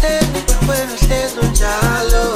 te, puoi farlo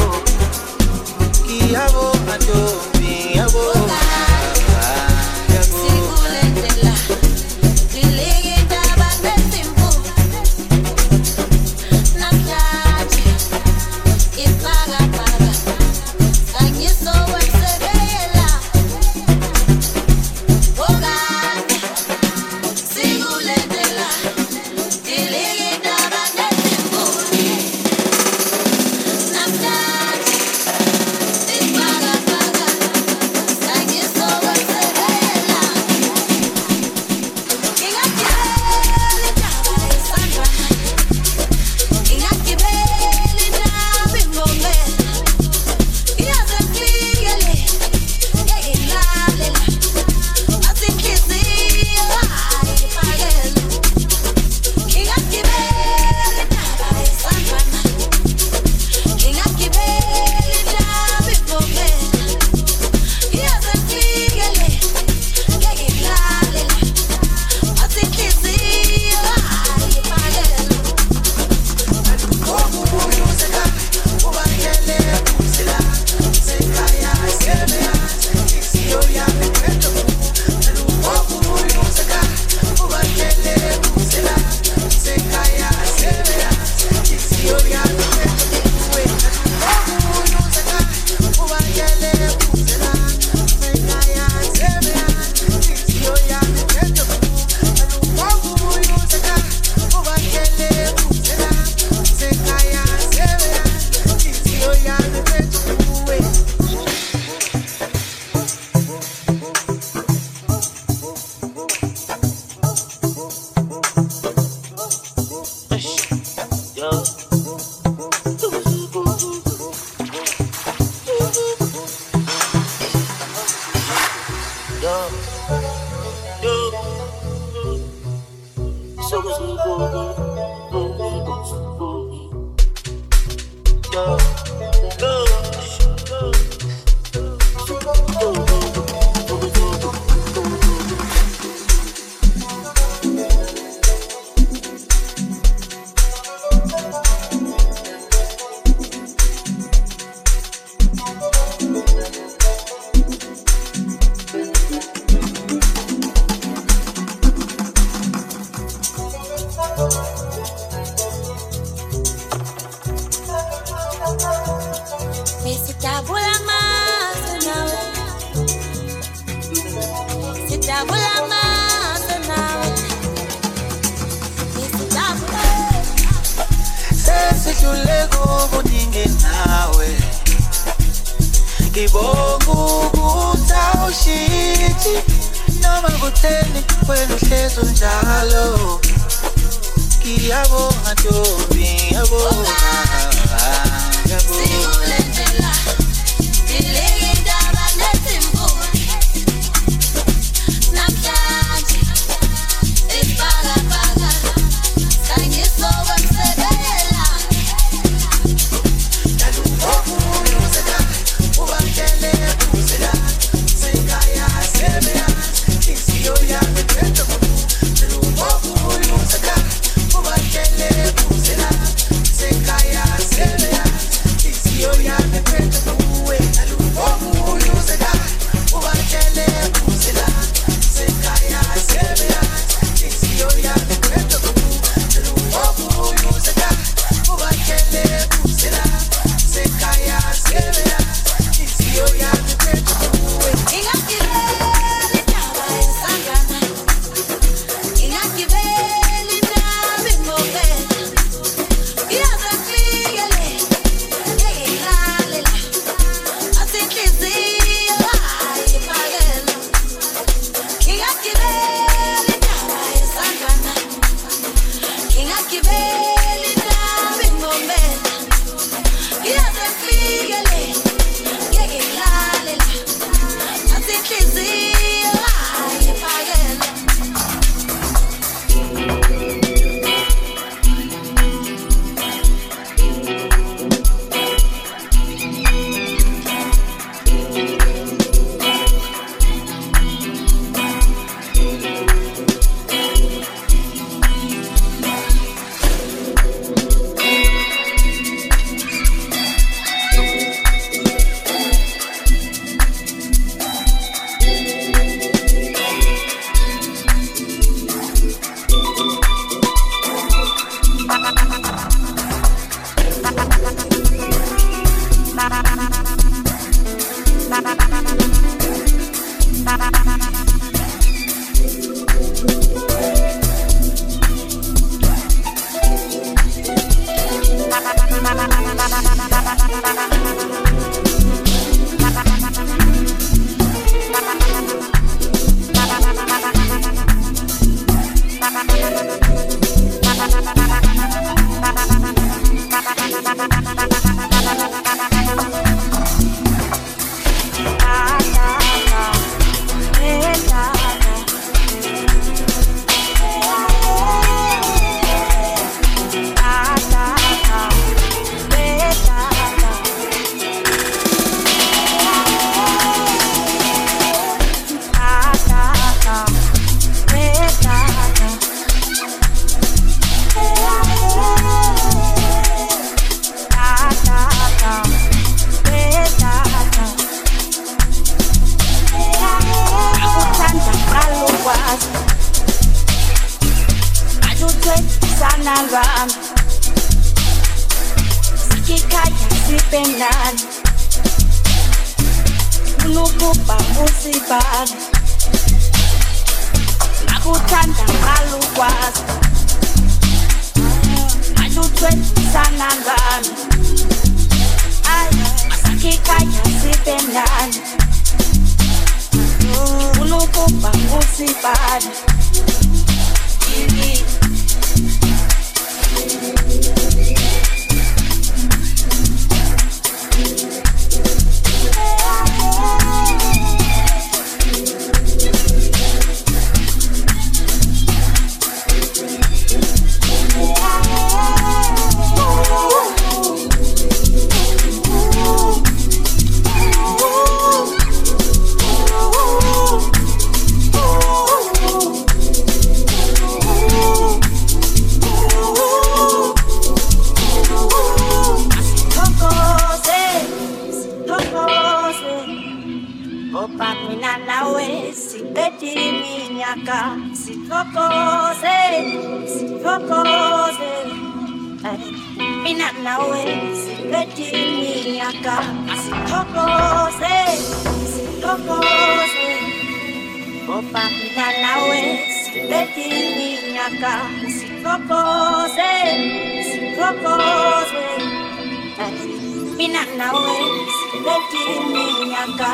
vida sin kokose sin kokose opakila nawe sibeti minyaka sin kokose sin kokose mina nawe sibeti minyaka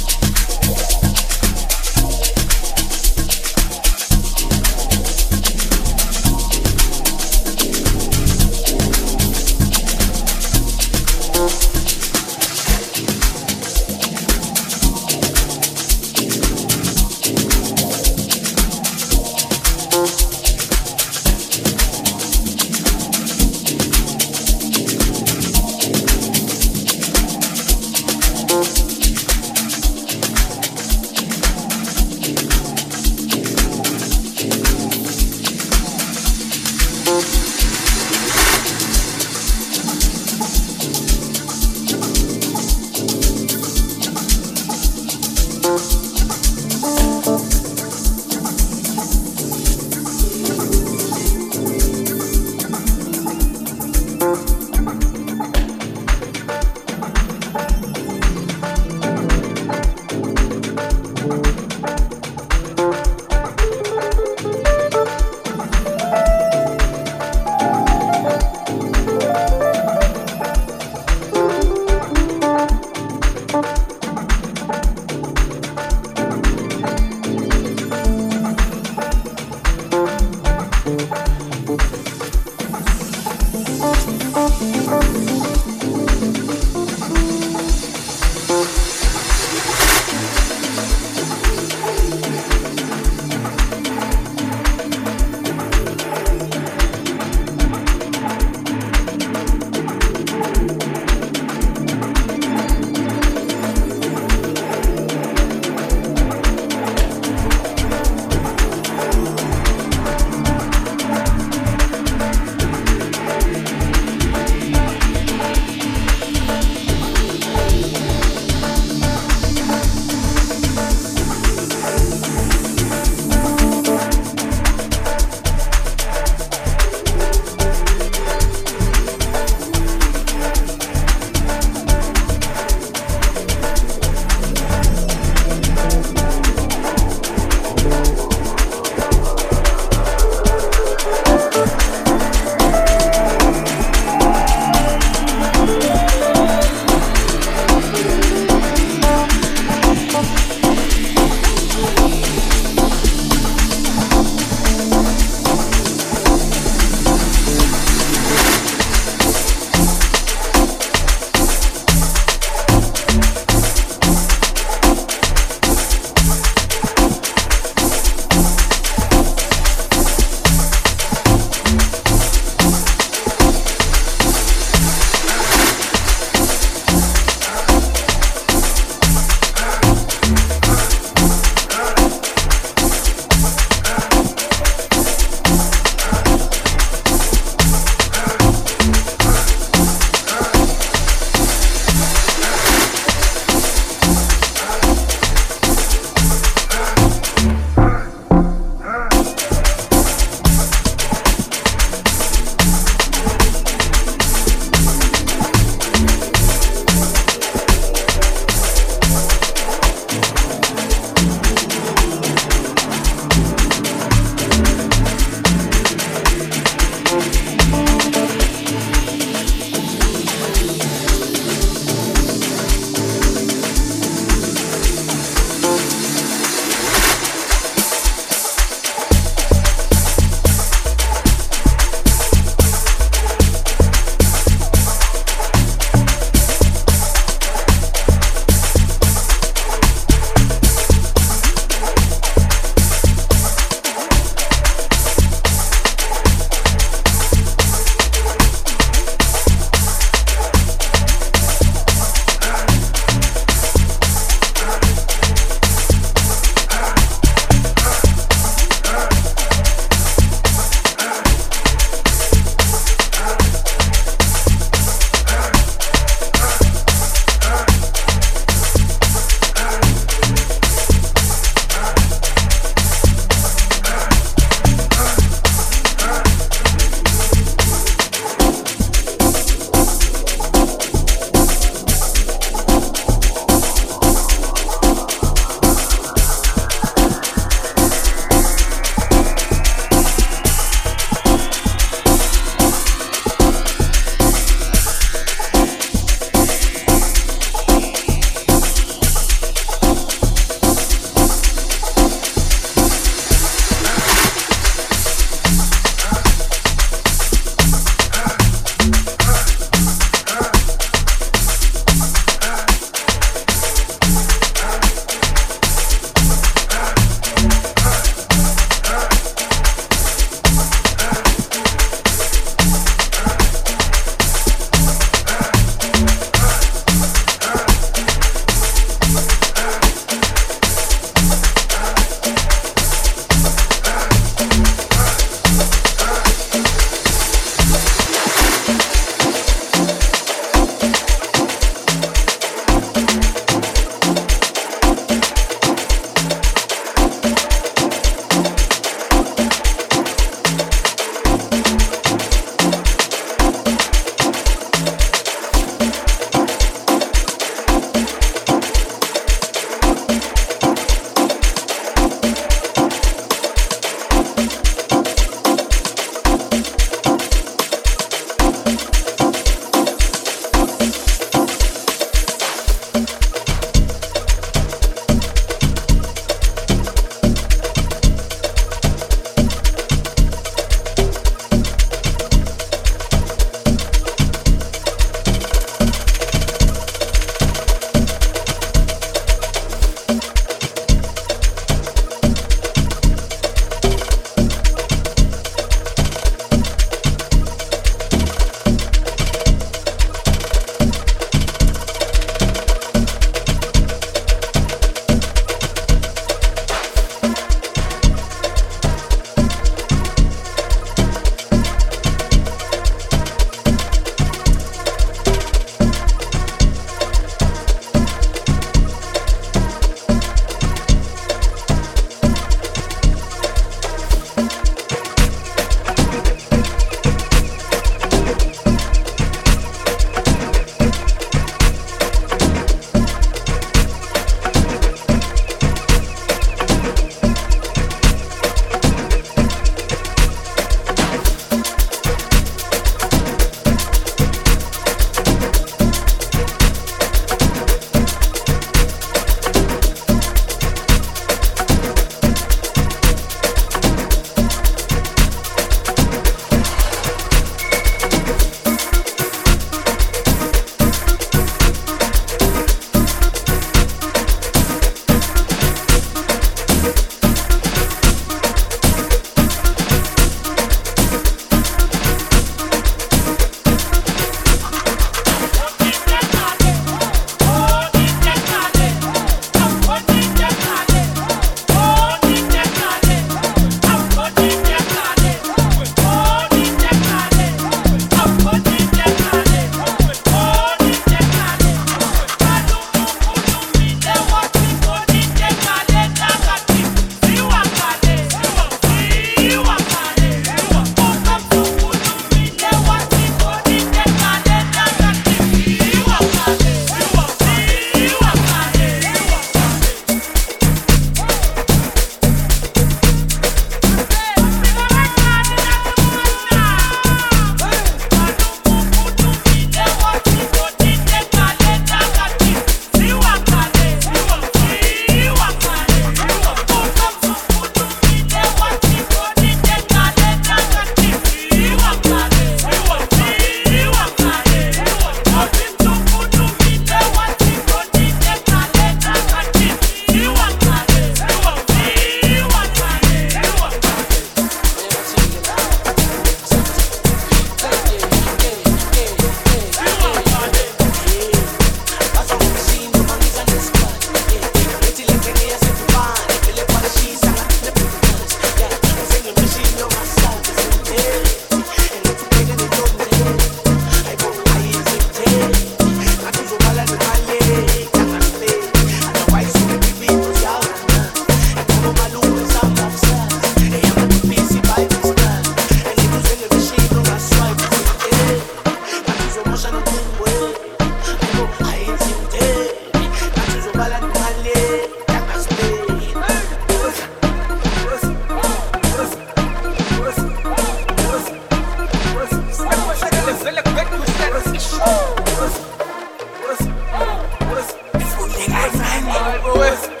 Algo boys.